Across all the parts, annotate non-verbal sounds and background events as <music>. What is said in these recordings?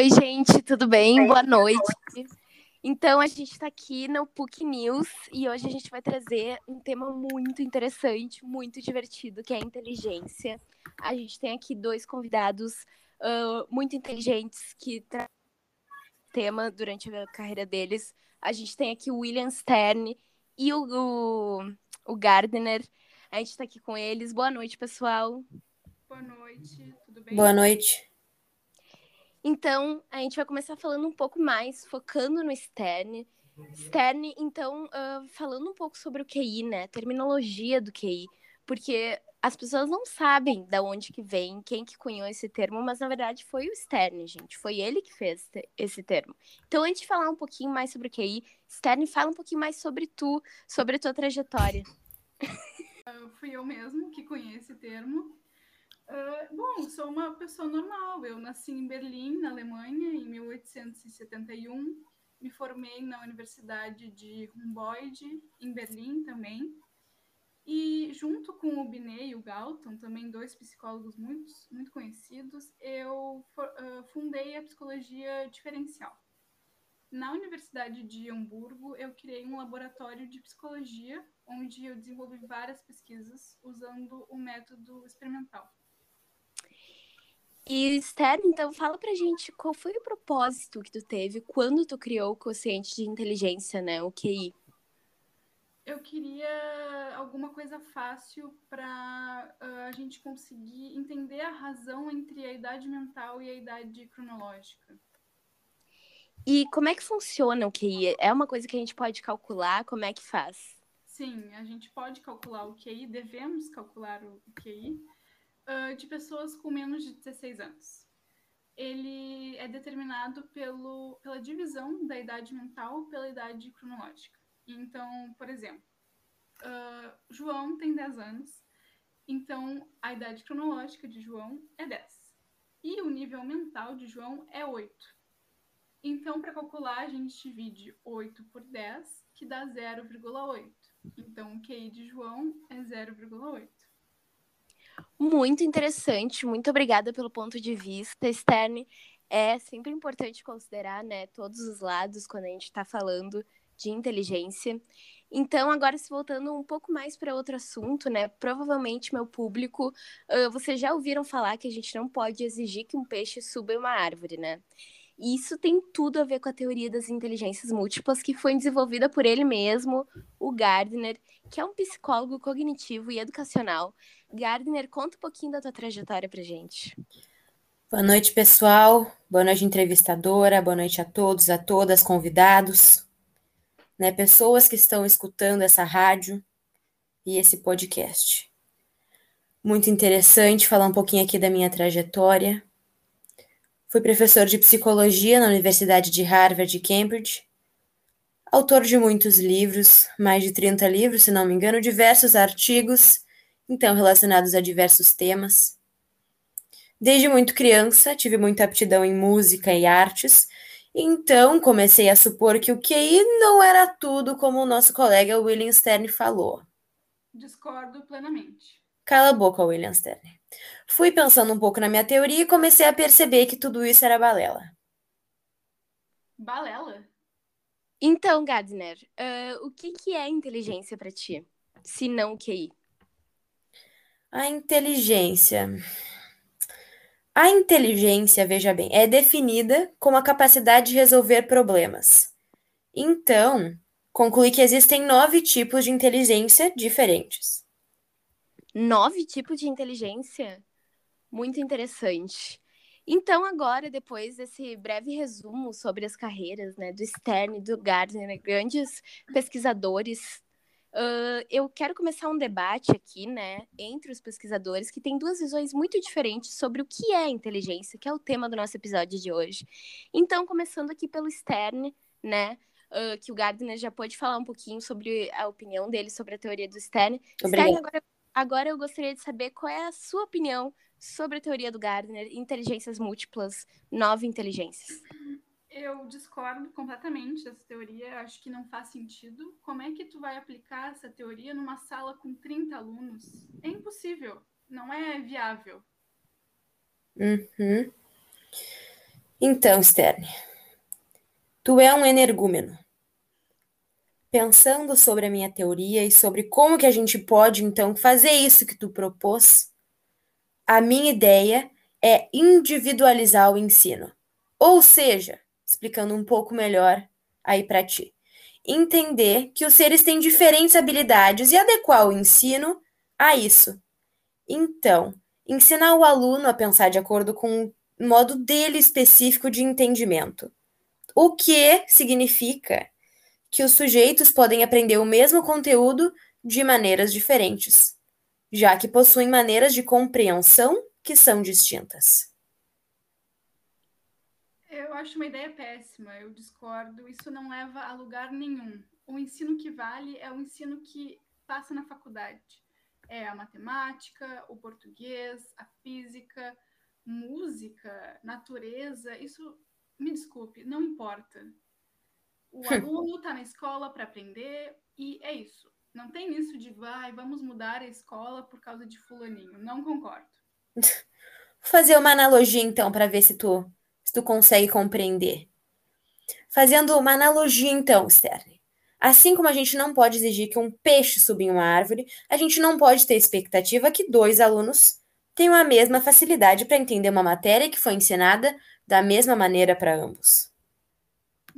Oi, gente, tudo bem? Boa noite. Então, a gente está aqui no PUC News e hoje a gente vai trazer um tema muito interessante, muito divertido, que é a inteligência. A gente tem aqui dois convidados uh, muito inteligentes que trazem tema durante a carreira deles. A gente tem aqui o William Stern e o, o, o Gardner. A gente está aqui com eles. Boa noite, pessoal. Boa noite, tudo bem? Boa noite. Então, a gente vai começar falando um pouco mais, focando no Stern. Stern, então, uh, falando um pouco sobre o QI, né? Terminologia do QI. Porque as pessoas não sabem da onde que vem, quem que cunhou esse termo, mas na verdade foi o Stern, gente. Foi ele que fez esse termo. Então, antes de falar um pouquinho mais sobre o QI, Stern, fala um pouquinho mais sobre tu, sobre a tua trajetória. <laughs> Fui eu mesmo que conheci esse termo. Uh, bom, sou uma pessoa normal. Eu nasci em Berlim, na Alemanha, em 1871. Me formei na Universidade de Humboldt, em Berlim também. E junto com o Binet e o Galton, também dois psicólogos muito, muito conhecidos, eu uh, fundei a psicologia diferencial. Na Universidade de Hamburgo, eu criei um laboratório de psicologia, onde eu desenvolvi várias pesquisas usando o método experimental. E Esther, então fala pra gente qual foi o propósito que tu teve quando tu criou o quociente de inteligência, né, o QI? Eu queria alguma coisa fácil para uh, a gente conseguir entender a razão entre a idade mental e a idade cronológica. E como é que funciona o QI? É uma coisa que a gente pode calcular? Como é que faz? Sim, a gente pode calcular o QI, devemos calcular o QI de pessoas com menos de 16 anos. Ele é determinado pelo, pela divisão da idade mental pela idade cronológica. Então, por exemplo, uh, João tem 10 anos, então a idade cronológica de João é 10. E o nível mental de João é 8. Então, para calcular, a gente divide 8 por 10, que dá 0,8. Então, o QI de João é 0,8. Muito interessante, muito obrigada pelo ponto de vista, Stern. É sempre importante considerar né, todos os lados quando a gente está falando de inteligência. Então, agora se voltando um pouco mais para outro assunto, né? Provavelmente meu público, uh, vocês já ouviram falar que a gente não pode exigir que um peixe suba uma árvore, né? Isso tem tudo a ver com a teoria das inteligências múltiplas, que foi desenvolvida por ele mesmo, o Gardner, que é um psicólogo cognitivo e educacional. Gardner, conta um pouquinho da tua trajetória pra gente. Boa noite, pessoal. Boa noite, entrevistadora. Boa noite a todos, a todas, convidados, né, pessoas que estão escutando essa rádio e esse podcast. Muito interessante falar um pouquinho aqui da minha trajetória. Fui professor de psicologia na Universidade de Harvard e Cambridge. Autor de muitos livros, mais de 30 livros, se não me engano, diversos artigos, então relacionados a diversos temas. Desde muito criança, tive muita aptidão em música e artes, então comecei a supor que o QI não era tudo como o nosso colega William Stern falou. Discordo plenamente. Cala a boca, William Stern. Fui pensando um pouco na minha teoria e comecei a perceber que tudo isso era balela. Balela? Então, Gardner, uh, o que, que é inteligência para ti? Se não o QI? A inteligência. A inteligência, veja bem, é definida como a capacidade de resolver problemas. Então, conclui que existem nove tipos de inteligência diferentes. Nove tipos de inteligência? Muito interessante. Então, agora, depois desse breve resumo sobre as carreiras né, do Stern e do Gardner, grandes pesquisadores, uh, eu quero começar um debate aqui, né, entre os pesquisadores que têm duas visões muito diferentes sobre o que é inteligência, que é o tema do nosso episódio de hoje. Então, começando aqui pelo Stern, né, uh, que o Gardner já pode falar um pouquinho sobre a opinião dele sobre a teoria do Stern. Stern, agora, agora eu gostaria de saber qual é a sua opinião sobre a teoria do Gardner, inteligências múltiplas, nove inteligências. Eu discordo completamente dessa teoria, acho que não faz sentido. Como é que tu vai aplicar essa teoria numa sala com 30 alunos? É impossível, não é viável. Uhum. Então, Sterne, tu é um energúmeno. Pensando sobre a minha teoria e sobre como que a gente pode, então, fazer isso que tu propôs, a minha ideia é individualizar o ensino. Ou seja, explicando um pouco melhor aí para ti, entender que os seres têm diferentes habilidades e adequar o ensino a isso. Então, ensinar o aluno a pensar de acordo com o modo dele específico de entendimento. O que significa que os sujeitos podem aprender o mesmo conteúdo de maneiras diferentes, já que possuem maneiras de compreensão que são distintas. Eu acho uma ideia péssima, eu discordo. Isso não leva a lugar nenhum. O ensino que vale é o ensino que passa na faculdade. É a matemática, o português, a física, música, natureza. Isso, me desculpe, não importa. O <laughs> aluno está na escola para aprender e é isso. Não tem isso de vai, vamos mudar a escola por causa de fulaninho. Não concordo. Vou <laughs> fazer uma analogia então para ver se tu se tu consegue compreender. Fazendo uma analogia, então, Sterne. Assim como a gente não pode exigir que um peixe suba em uma árvore, a gente não pode ter expectativa que dois alunos tenham a mesma facilidade para entender uma matéria que foi ensinada da mesma maneira para ambos.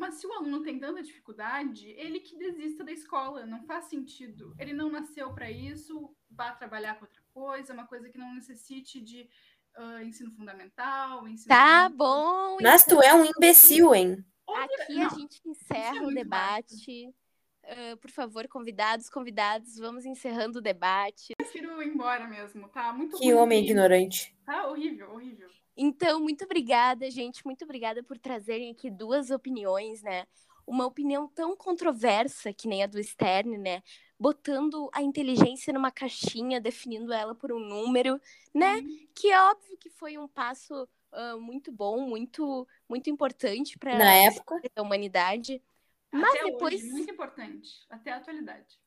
Mas se o aluno tem tanta dificuldade, ele que desista da escola, não faz sentido. Ele não nasceu para isso, vá trabalhar com outra coisa, uma coisa que não necessite de uh, ensino fundamental, ensino Tá bom. Mas então. tu é um imbecil, hein? Aqui Não, a gente isso encerra é o debate. Ah, por favor, convidados, convidados, vamos encerrando o debate. prefiro ir embora mesmo, tá? Muito Que ruim. homem ignorante. Tá horrível, horrível. Então, muito obrigada, gente. Muito obrigada por trazerem aqui duas opiniões, né? Uma opinião tão controversa que nem a do Stern, né? Botando a inteligência numa caixinha, definindo ela por um número, né? Uhum. Que é óbvio que foi um passo ah, muito bom, muito, muito importante para Na época, a humanidade. Mas Até depois, hoje, muito importante, até a atualidade.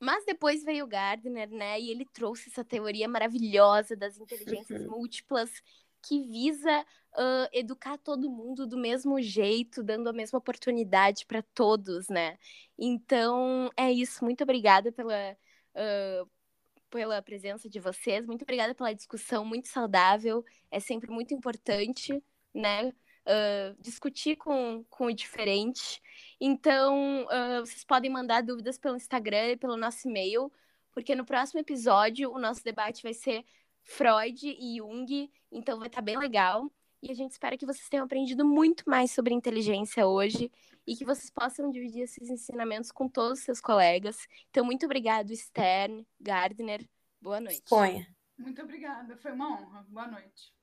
mas depois veio o Gardner, né? E ele trouxe essa teoria maravilhosa das inteligências <laughs> múltiplas que visa ah, educar todo mundo do mesmo jeito, dando a mesma oportunidade para todos, né? Então é isso. Muito obrigada pela ah, pela presença de vocês. Muito obrigada pela discussão muito saudável. É sempre muito importante, né? ah, discutir com, com o diferente. Então, ah, vocês podem mandar dúvidas pelo Instagram e pelo nosso e-mail, porque no próximo episódio o nosso debate vai ser Freud e Jung, então vai estar bem legal. E a gente espera que vocês tenham aprendido muito mais sobre inteligência hoje e que vocês possam dividir esses ensinamentos com todos os seus colegas. Então, muito obrigado, Stern, Gardner. Boa noite. ponha. Muito obrigada, foi uma honra. Boa noite.